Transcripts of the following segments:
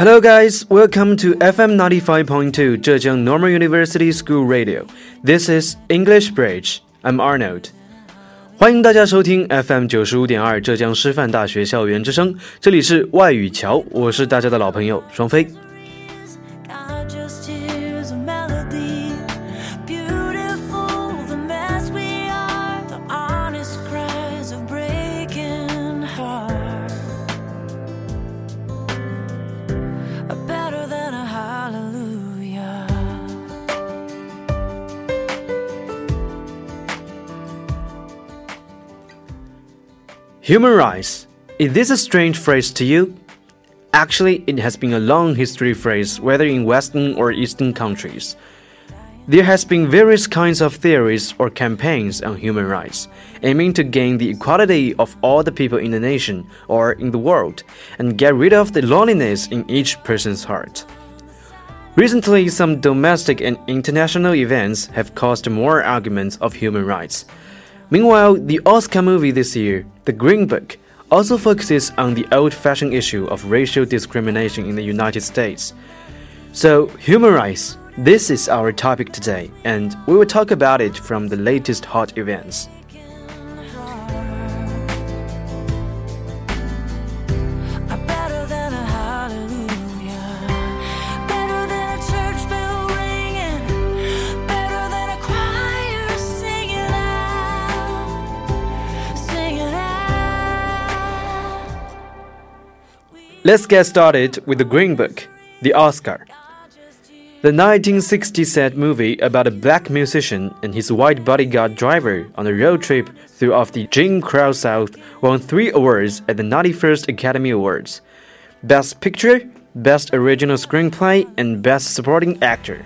Hello, guys. Welcome to FM 95.2 Zhejiang Normal University School Radio. This is English Bridge. I'm Arnold. 欢迎大家收听 FM 九十五点二浙江师范大学校园之声，这里是外语桥，我是大家的老朋友双飞。 Human rights. Is this a strange phrase to you? Actually, it has been a long history phrase, whether in Western or Eastern countries. There has been various kinds of theories or campaigns on human rights, aiming to gain the equality of all the people in the nation or in the world, and get rid of the loneliness in each person's heart. Recently, some domestic and international events have caused more arguments of human rights. Meanwhile, the Oscar movie this year, The Green Book, also focuses on the old fashioned issue of racial discrimination in the United States. So, rights, this is our topic today, and we will talk about it from the latest hot events. Let's get started with The Green Book, The Oscar. The 1960 set movie about a black musician and his white bodyguard driver on a road trip throughout the Jim Crow South won three awards at the 91st Academy Awards Best Picture, Best Original Screenplay, and Best Supporting Actor.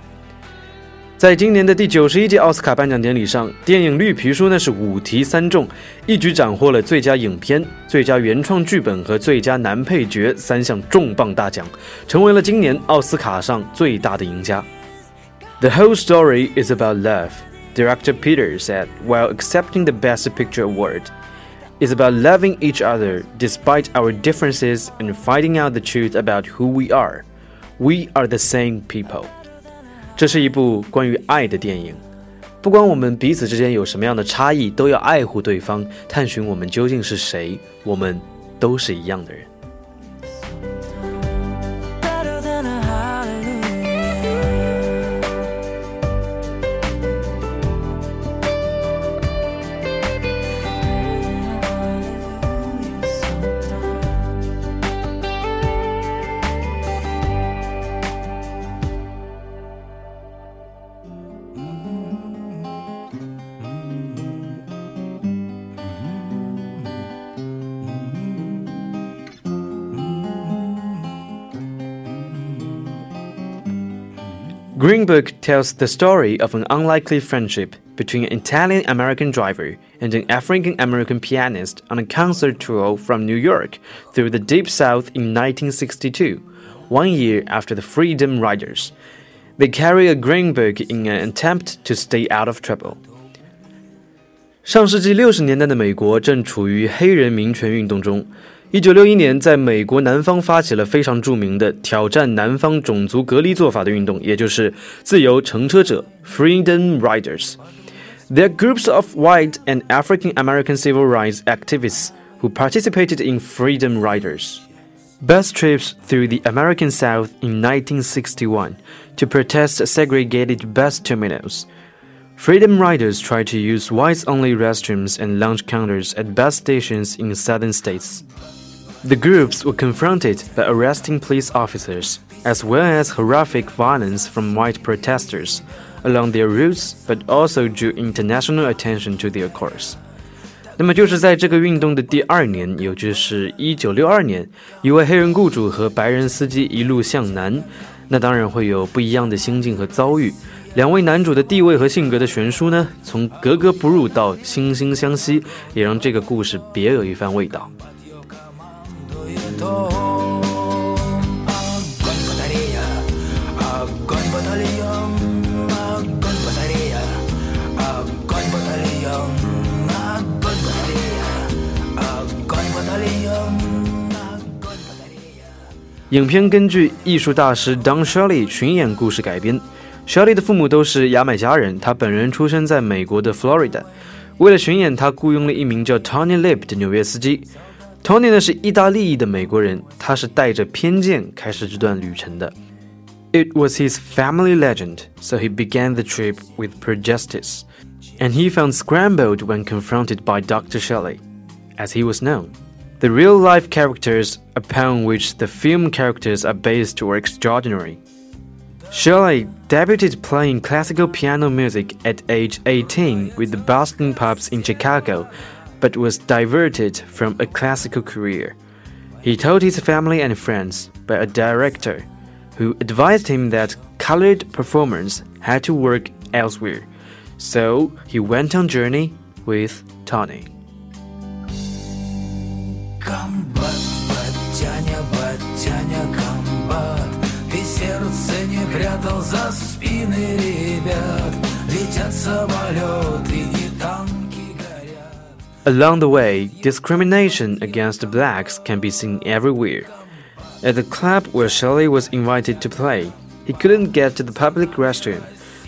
在今年的第九十一届奥斯卡颁奖典礼上，电影《绿皮书》呢是五题三中，一举斩获了最佳影片、最佳原创剧本和最佳男配角三项重磅大奖，成为了今年奥斯卡上最大的赢家。The whole story is about love, director Peter said while accepting the Best Picture award. It's about loving each other despite our differences and finding out the truth about who we are. We are the same people. 这是一部关于爱的电影，不管我们彼此之间有什么样的差异，都要爱护对方，探寻我们究竟是谁。我们都是一样的人。Green Book tells the story of an unlikely friendship between an Italian American driver and an African American pianist on a concert tour from New York through the Deep South in 1962, one year after the Freedom Riders. They carry a Green Book in an attempt to stay out of trouble. 上世纪六十年代的美国正处于黑人民权运动中，一九六一年，在美国南方发起了非常着名的挑战南方种族隔离做法的运动，也就是自由乘车者 （Freedom Riders）。They are groups of white and African American civil rights activists who participated in Freedom Riders. Bus trips through the American South in 1961 to protest segregated bus terminals. Freedom Riders tried to use whites only restrooms and lunch counters at bus stations in southern states. The groups were confronted by arresting police officers, as well as horrific violence from white protesters along their routes, but also drew international attention to their cause. 那么就是在这个运动的第二年，也就是一九六二年，一位黑人雇主和白人司机一路向南，那当然会有不一样的心境和遭遇。两位男主的地位和性格的悬殊呢，从格格不入到惺惺相惜，也让这个故事别有一番味道。 影片根据艺术大师 Don Shirley 群演故事改编。Shirley 的父母都是牙买加人，他本人出生在美国的 Florida。为了巡演，他雇佣了一名叫 Tony Lip 的纽约司机。Tony 呢是意大利裔的美国人，他是带着偏见开始这段旅程的。It was his family legend, so he began the trip with prejudice, and he found scrambled when confronted by Dr. Shelley, as he was known. The real life characters upon which the film characters are based were extraordinary. Shelley debuted playing classical piano music at age 18 with the Boston Pops in Chicago, but was diverted from a classical career. He told his family and friends by a director who advised him that colored performers had to work elsewhere. So he went on journey with Tony. Комбат, батяня, батяня, комбат Ты сердце не прятал за спины ребят Летят самолеты и танки горят Along the way, discrimination against blacks can be seen everywhere. At the club where Shelley was invited to play, he couldn't get to the public restroom,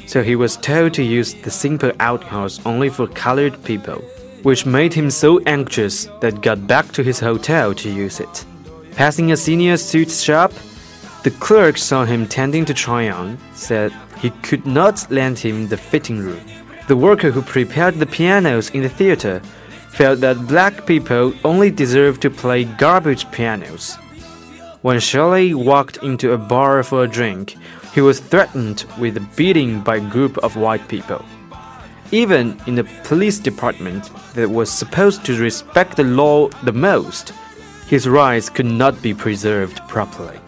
so he was told to use the simple outhouse only for colored people which made him so anxious that got back to his hotel to use it. Passing a senior suits shop, the clerk saw him tending to try on, said he could not lend him the fitting room. The worker who prepared the pianos in the theater felt that black people only deserved to play garbage pianos. When Shirley walked into a bar for a drink, he was threatened with a beating by a group of white people. Even in the police department that was supposed to respect the law the most, his rights could not be preserved properly.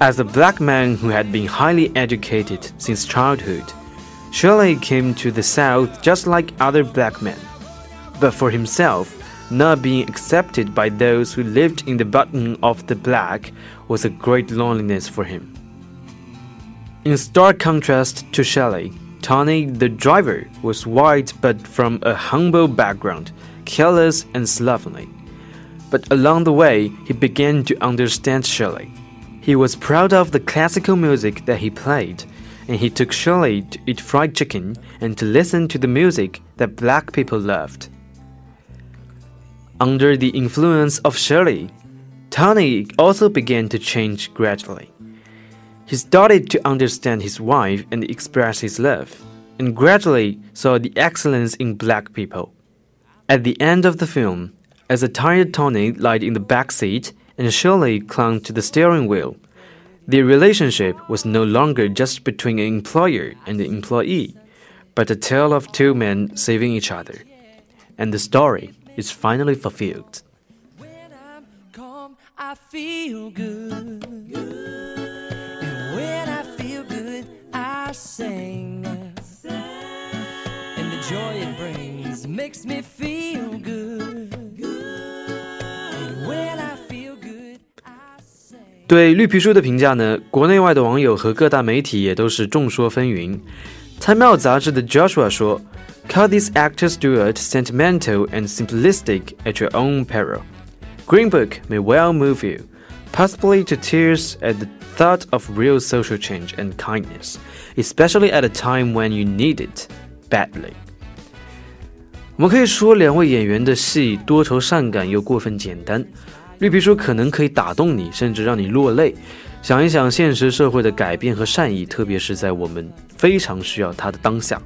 As a black man who had been highly educated since childhood, Shirley came to the South just like other black men. But for himself, not being accepted by those who lived in the bottom of the black was a great loneliness for him. In stark contrast to Shelley, Tony, the driver, was white but from a humble background, careless and slovenly. But along the way, he began to understand Shelley. He was proud of the classical music that he played, and he took Shirley to eat fried chicken and to listen to the music that black people loved. Under the influence of Shirley, Tony also began to change gradually. He started to understand his wife and express his love, and gradually saw the excellence in black people. At the end of the film, as a tired Tony lied in the back seat and Shirley clung to the steering wheel, their relationship was no longer just between an employer and an employee, but a tale of two men saving each other. And the story is finally fulfilled. Calm, I feel good. And when I feel good, I sing. And the joy it brings makes me feel good. 对绿皮书的评价呢，国内外的网友和各大媒体也都是众说纷纭。Time Out 杂志的 Joshua 说：“Call these actors do it sentimental and simplistic at your own peril. Green Book may well move you, possibly to tears at the thought of real social change and kindness, especially at a time when you need it badly.” 我们可以说，两位演员的戏多愁善感又过分简单。 绿皮书可能可以打动你，甚至让你落泪。想一想现实社会的改变和善意，特别是在我们非常需要它的当下。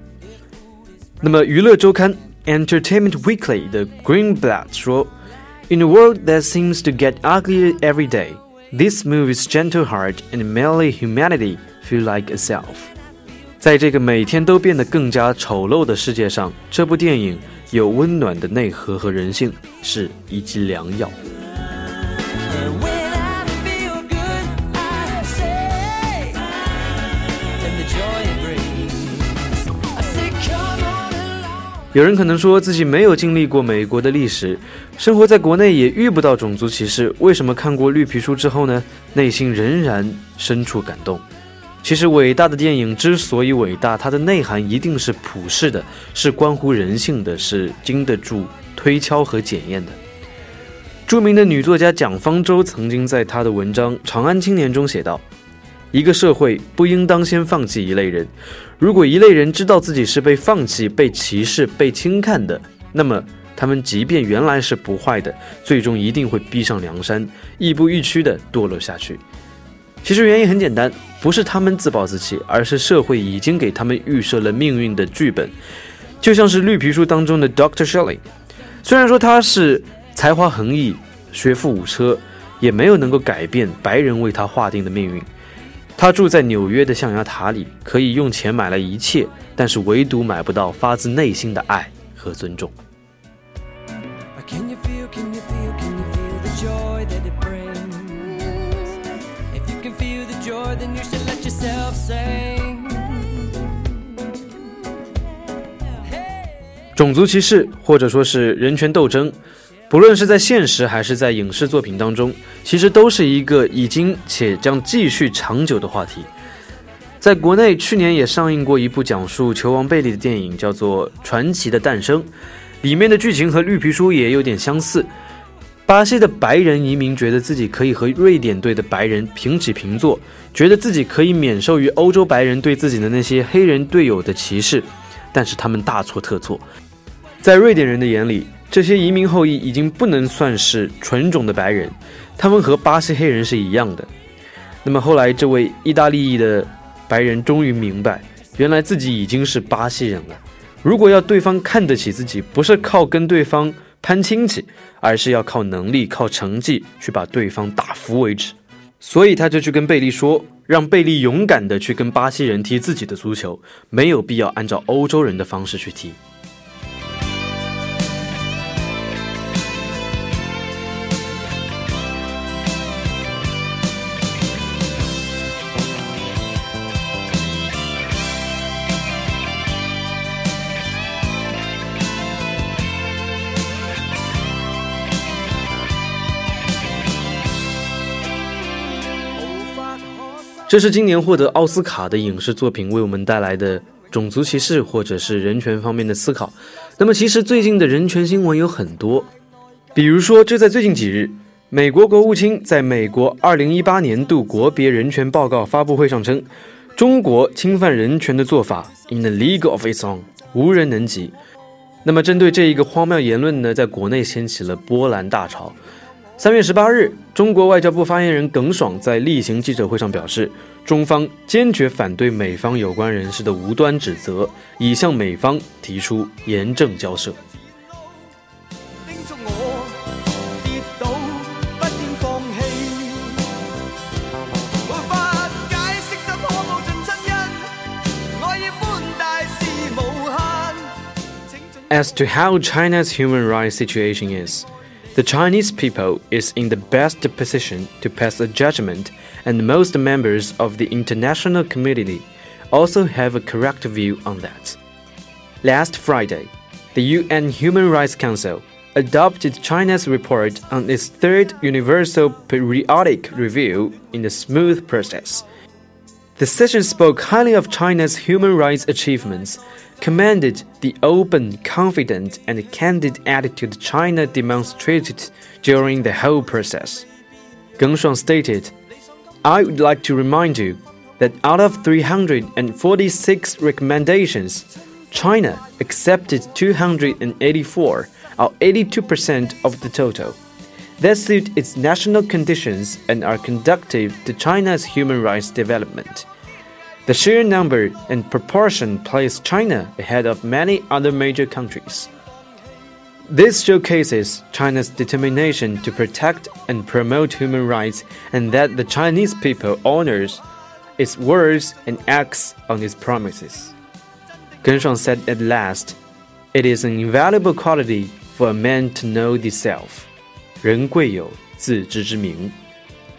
那么，娱乐周刊 Entertainment Weekly 的 Greenblatt 说：“In a world that seems to get uglier every day, this movie's gentle heart and manly humanity feel like itself。”在这个每天都变得更加丑陋的世界上，这部电影有温暖的内核和人性，是一剂良药。有人可能说自己没有经历过美国的历史，生活在国内也遇不到种族歧视，为什么看过绿皮书之后呢，内心仍然深处感动？其实，伟大的电影之所以伟大，它的内涵一定是普世的，是关乎人性的，是经得住推敲和检验的。著名的女作家蒋方舟曾经在她的文章《长安青年》中写道：“一个社会不应当先放弃一类人，如果一类人知道自己是被放弃、被歧视、被轻看的，那么他们即便原来是不坏的，最终一定会逼上梁山，亦步亦趋地堕落下去。其实原因很简单，不是他们自暴自弃，而是社会已经给他们预设了命运的剧本。就像是《绿皮书》当中的 Doctor Shelley，虽然说他是。”才华横溢，学富五车，也没有能够改变白人为他划定的命运。他住在纽约的象牙塔里，可以用钱买来一切，但是唯独买不到发自内心的爱和尊重。种族歧视，或者说是人权斗争。不论是在现实还是在影视作品当中，其实都是一个已经且将继续长久的话题。在国内，去年也上映过一部讲述球王贝利的电影，叫做《传奇的诞生》，里面的剧情和《绿皮书》也有点相似。巴西的白人移民觉得自己可以和瑞典队的白人平起平坐，觉得自己可以免受于欧洲白人对自己的那些黑人队友的歧视，但是他们大错特错，在瑞典人的眼里。这些移民后裔已经不能算是纯种的白人，他们和巴西黑人是一样的。那么后来，这位意大利裔的白人终于明白，原来自己已经是巴西人了。如果要对方看得起自己，不是靠跟对方攀亲戚，而是要靠能力、靠成绩去把对方打服为止。所以他就去跟贝利说，让贝利勇敢地去跟巴西人踢自己的足球，没有必要按照欧洲人的方式去踢。这是今年获得奥斯卡的影视作品为我们带来的种族歧视或者是人权方面的思考。那么，其实最近的人权新闻有很多，比如说，就在最近几日，美国国务卿在美国2018年度国别人权报告发布会上称，中国侵犯人权的做法 in the league of its own，无人能及。那么，针对这一个荒谬言论呢，在国内掀起了波澜大潮。三月十八日，中国外交部发言人耿爽在例行记者会上表示，中方坚决反对美方有关人士的无端指责，已向美方提出严正交涉。As to how China's human rights situation is. The Chinese people is in the best position to pass a judgment, and most members of the international community also have a correct view on that. Last Friday, the UN Human Rights Council adopted China's report on its third Universal Periodic Review in a smooth process. The session spoke highly of China's human rights achievements commended the open, confident, and candid attitude China demonstrated during the whole process. Geng Shuang stated, I would like to remind you that out of 346 recommendations, China accepted 284, or 82% of the total. That suit its national conditions and are conducive to China's human rights development. The sheer number and proportion place China ahead of many other major countries. This showcases China's determination to protect and promote human rights and that the Chinese people honors its words and acts on its promises. Geng Shuang said at last, It is an invaluable quality for a man to know the self. 人贵有自知之明。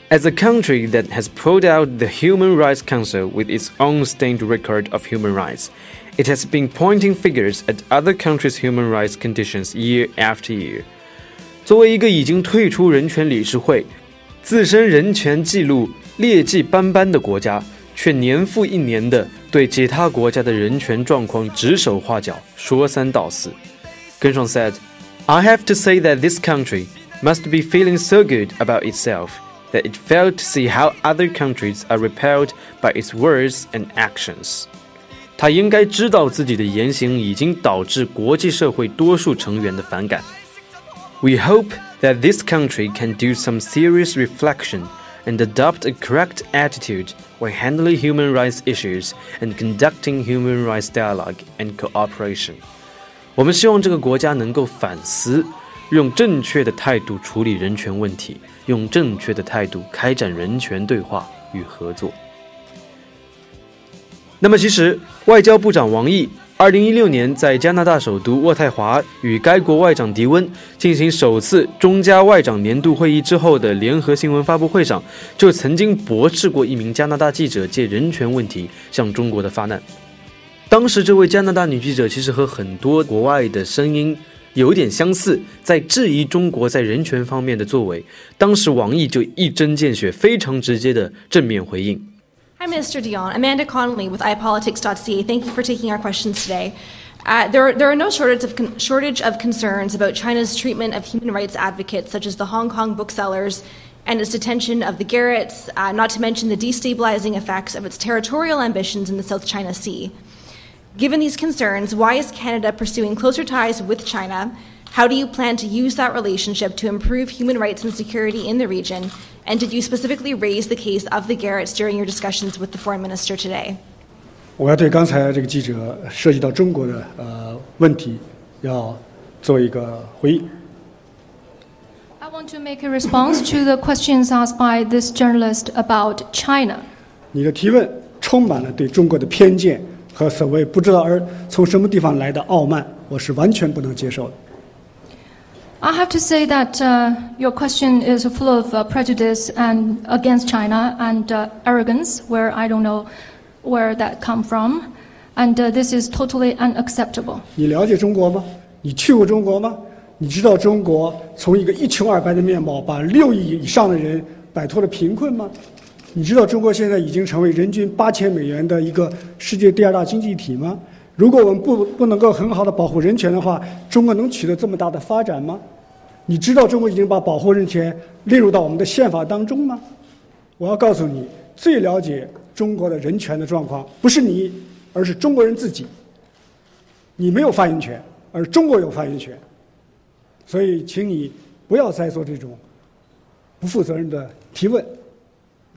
As a country that has pulled out the Human Rights Council with its own stained record of human rights, it has been pointing figures at other countries' human rights conditions year after year. 作为一个已经退出人权理事会、自身人权记录劣迹斑斑的国家，却年复一年的对其他国家的人权状况指手画脚，说三道四。Geng Shuang said, "I have to say that this country." must be feeling so good about itself." That it failed to see how other countries are repelled by its words and actions. 他应该知道自己的言行已经导致国际社会多数成员的反感。We hope that this country can do some serious reflection and adopt a correct attitude when handling human rights issues and conducting human rights dialogue and cooperation. 我们希望这个国家能够反思， 用正确的态度处理人权问题，用正确的态度开展人权对话与合作。那么，其实外交部长王毅二零一六年在加拿大首都渥太华与该国外长迪温进行首次中加外长年度会议之后的联合新闻发布会上，就曾经驳斥过一名加拿大记者借人权问题向中国的发难。当时，这位加拿大女记者其实和很多国外的声音有点相似，在质疑中国在人权方面的作为。当时王毅就一针见血，非常直接的正面回应。Hi, Mr. Dion. Amanda Connolly with iPolitics.ca. Thank you for taking our questions today. Uh, there, there, are no shortage of, con- shortage of concerns about China's treatment of human rights advocates, such as the Hong Kong booksellers, and its detention of the Garratts, uh, not to mention the destabilizing effects of its territorial ambitions in the South China Sea. Given these concerns, why is Canada pursuing closer ties with China? How do you plan to use that relationship to improve human rights and security in the region? And did you specifically raise the case of the Garratts during your discussions with the foreign minister today? 我要对刚才这个记者涉及到中国的呃问题，要做一个回应。I want to make a response to the questions asked by this journalist about China. 和所谓不知道而从什么地方来的傲慢，我是完全不能接受的。 I have to say that uh, your question is full of uh, prejudice and against China and uh, arrogance, where I don't know where that come from, and uh, this is totally unacceptable. 你了解中国吗？你去过中国吗？你知道中国从一个一穷二白的面貌，把六亿以上的人摆脱了贫困吗？ 你知道中国现在已经成为人均八千美元的一个世界第二大经济体吗？如果我们不不能够很好的保护人权的话，中国能取得这么大的发展吗？你知道中国已经把保护人权列入到我们的宪法当中吗？我要告诉你，最了解中国的人权的状况不是你，而是中国人自己。你没有发言权，而中国有发言权。所以，请你不要再做这种不负责任的提问。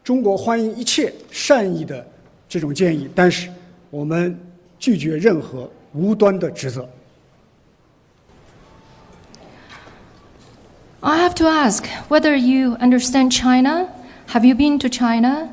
中国欢迎一切善意的这种建议，但是我们拒绝任何无端的指责。 I have to ask whether you understand China. Have you been to China?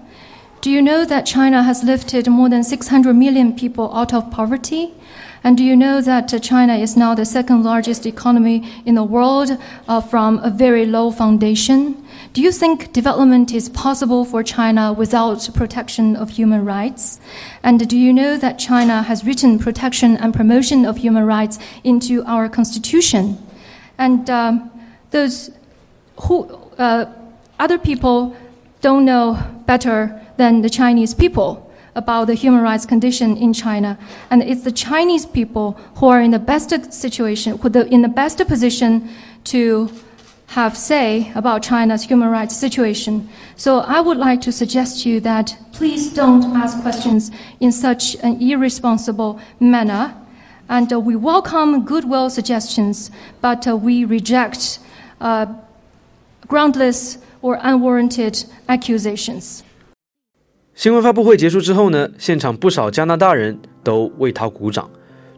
Do you know that China has lifted more than 600 million people out of poverty? And do you know that uh, China is now the second largest economy in the world uh, from a very low foundation? Do you think development is possible for China without protection of human rights? And do you know that China has written protection and promotion of human rights into our constitution? And um, those who uh, other people don't know better than the Chinese people about the human rights condition in China, and it's the Chinese people who are in the best situation, who the, in the best position to have say about China's human rights situation. So I would like to suggest to you that please don't ask questions in such an irresponsible manner. And uh, we welcome goodwill suggestions, but uh, we reject uh, groundless or unwarranted accusations. 新闻发布会结束之后呢，现场不少加拿大人都为他鼓掌，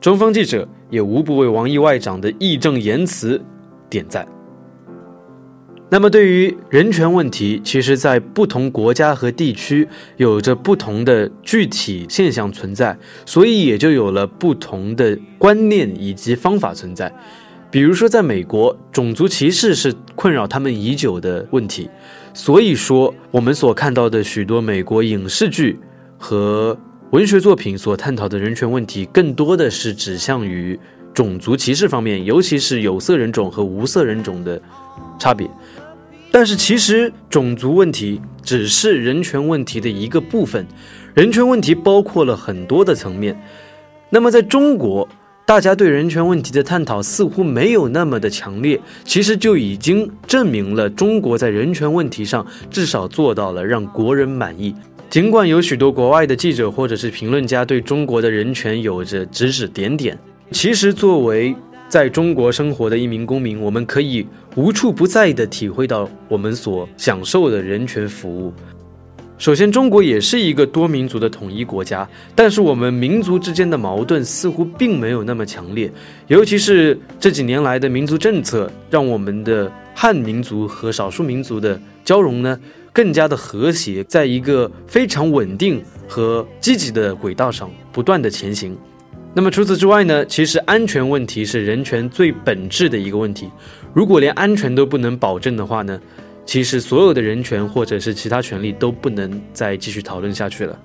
中方记者也无不为王毅外长的义正言辞点赞。 那么，对于人权问题，其实在不同国家和地区有着不同的具体现象存在，所以也就有了不同的观念以及方法存在。比如说，在美国，种族歧视是困扰他们已久的问题，所以说我们所看到的许多美国影视剧和文学作品所探讨的人权问题，更多的是指向于种族歧视方面，尤其是有色人种和无色人种的差别。但是，其实种族问题只是人权问题的一个部分，人权问题包括了很多的层面。那么在中国，大家对人权问题的探讨似乎没有那么的强烈，其实就已经证明了中国在人权问题上至少做到了让国人满意。尽管有许多国外的记者或者是评论家对中国的人权有着指指点点，其实作为在中国生活的一名公民，我们可以无处不在地体会到我们所享受的人权服务。首先，中国也是一个多民族的统一国家，但是我们民族之间的矛盾似乎并没有那么强烈。尤其是这几年来的民族政策，让我们的汉民族和少数民族的交融呢更加的和谐，在一个非常稳定和积极的轨道上不断的前行。那么除此之外呢，其实安全问题是人权最本质的一个问题。如果连安全都不能保证的话呢？其实，所有的人权或者是其他权利都不能再继续讨论下去了。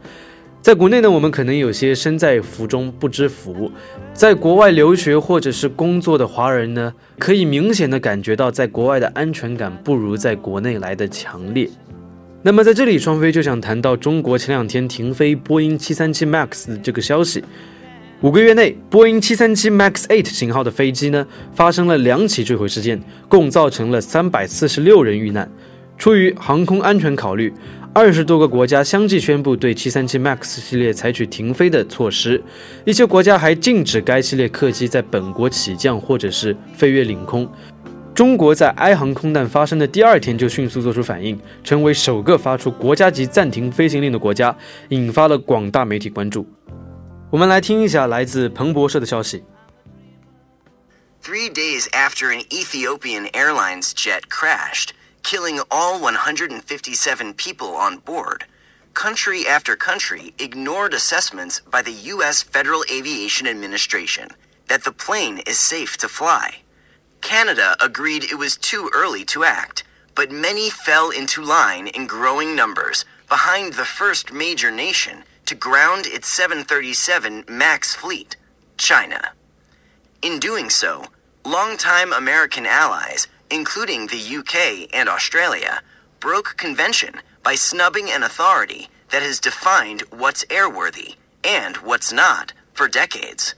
在国内呢，我们可能有些身在福中不知福；在国外留学或者是工作的华人呢，可以明显的感觉到，在国外的安全感不如在国内来的强烈。那么在这里，双飞就想谈到中国前两天停飞波音737 MAX 这个消息。五个月内，波音737 MAX 8型号的飞机呢发生了两起坠毁事件，共造成了三百四十六人遇难。出于航空安全考虑，二十多个国家相继宣布对737 MAX 系列采取停飞的措施，一些国家还禁止该系列客机在本国起降或者是飞越领空。中国在埃航空难发生的第二天就迅速做出反应，成为首个发出国家级暂停飞行令的国家，引发了广大媒体关注。我们来听一下来自彭博社的消息。 Three days after an Ethiopian Airlines jet crashed, killing all 157 people on board, country after country ignored assessments by the U.S. Federal Aviation Administration that the plane is safe to fly. Canada agreed it was too early to act, but many fell into line in growing numbers behind the first major nation to ground its 737 MAX fleet, China. In doing so, longtime American allies, including the UK and Australia, broke convention by snubbing an authority that has defined what's airworthy and what's not for decades.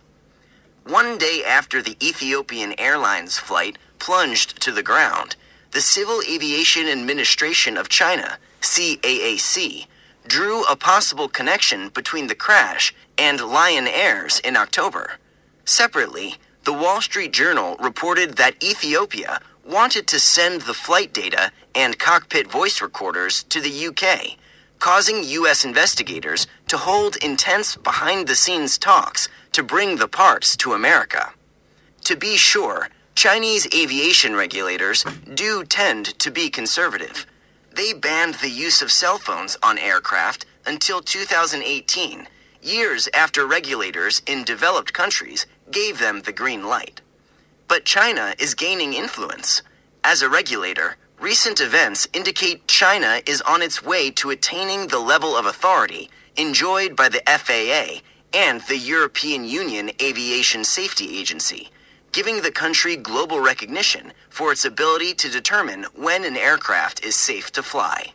One day after the Ethiopian Airlines flight plunged to the ground, the Civil Aviation Administration of China, CAAC, drew a possible connection between the crash and Lion Airs in October. Separately, the Wall Street Journal reported that Ethiopia wanted to send the flight data and cockpit voice recorders to the UK, causing US investigators to hold intense behind the scenes talks to bring the parts to America. To be sure, Chinese aviation regulators do tend to be conservative. They banned the use of cell phones on aircraft until 2018, years after regulators in developed countries gave them the green light. But China is gaining influence. As a regulator, recent events indicate China is on its way to attaining the level of authority enjoyed by the FAA and the European Union Aviation Safety Agency, giving the country global recognition for its ability to determine when an aircraft is safe to fly.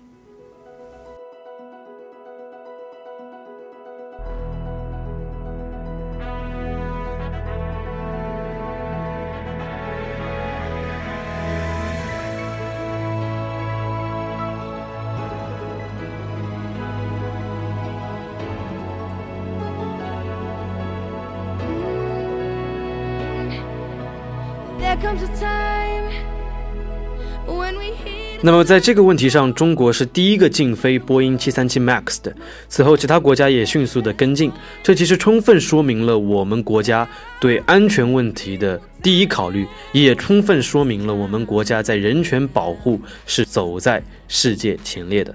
那么在这个问题上，中国是第一个禁飞波音737 MAX 的。此后，其他国家也迅速的跟进。这其实充分说明了我们国家对安全问题的第一考虑，也充分说明了我们国家在人权保护是走在世界前列的。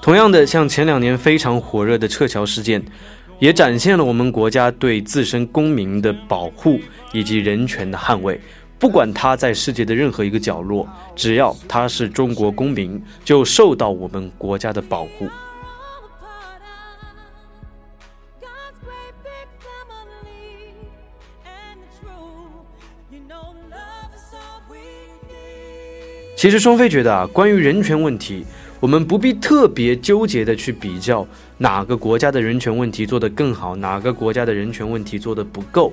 同样的，像前两年非常火热的撤侨事件，也展现了我们国家对自身公民的保护以及人权的捍卫。不管他在世界的任何一个角落，只要他是中国公民，就受到我们国家的保护。其实，双飞觉得啊，关于人权问题，我们不必特别纠结的去比较哪个国家的人权问题做得更好，哪个国家的人权问题做得不够。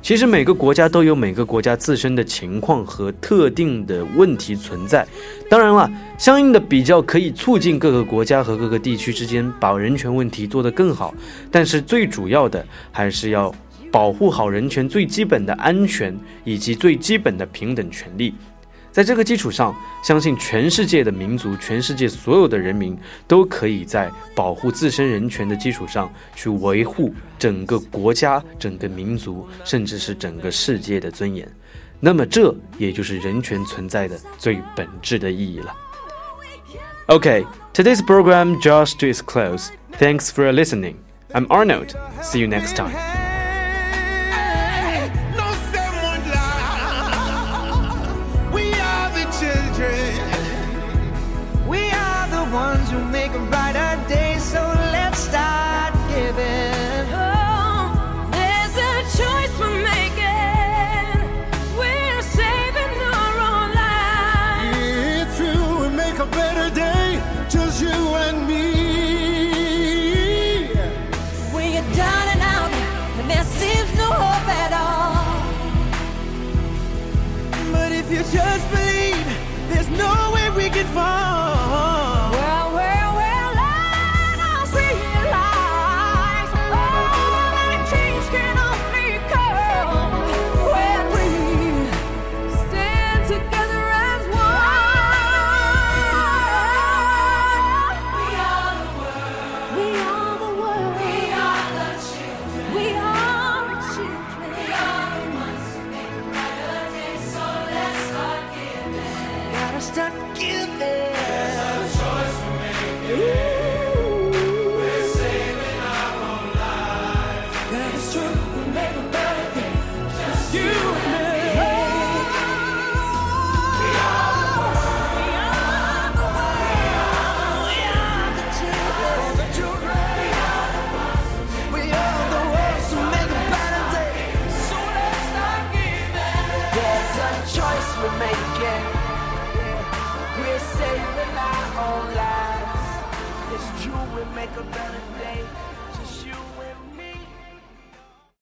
其实每个国家都有每个国家自身的情况和特定的问题存在。当然了，相应的比较可以促进各个国家和各个地区之间把人权问题做得更好。但是最主要的还是要保护好人权最基本的安全以及最基本的平等权利。在这个基础上，相信全世界的民族、全世界所有的人民都可以在保护自身人权的基础上，去维护整个国家、整个民族，甚至是整个世界的尊严。那么，这也就是人权存在的最本质的意义了。Okay, today's program just is close. Thanks for listening. I'm Arnold. See you next time.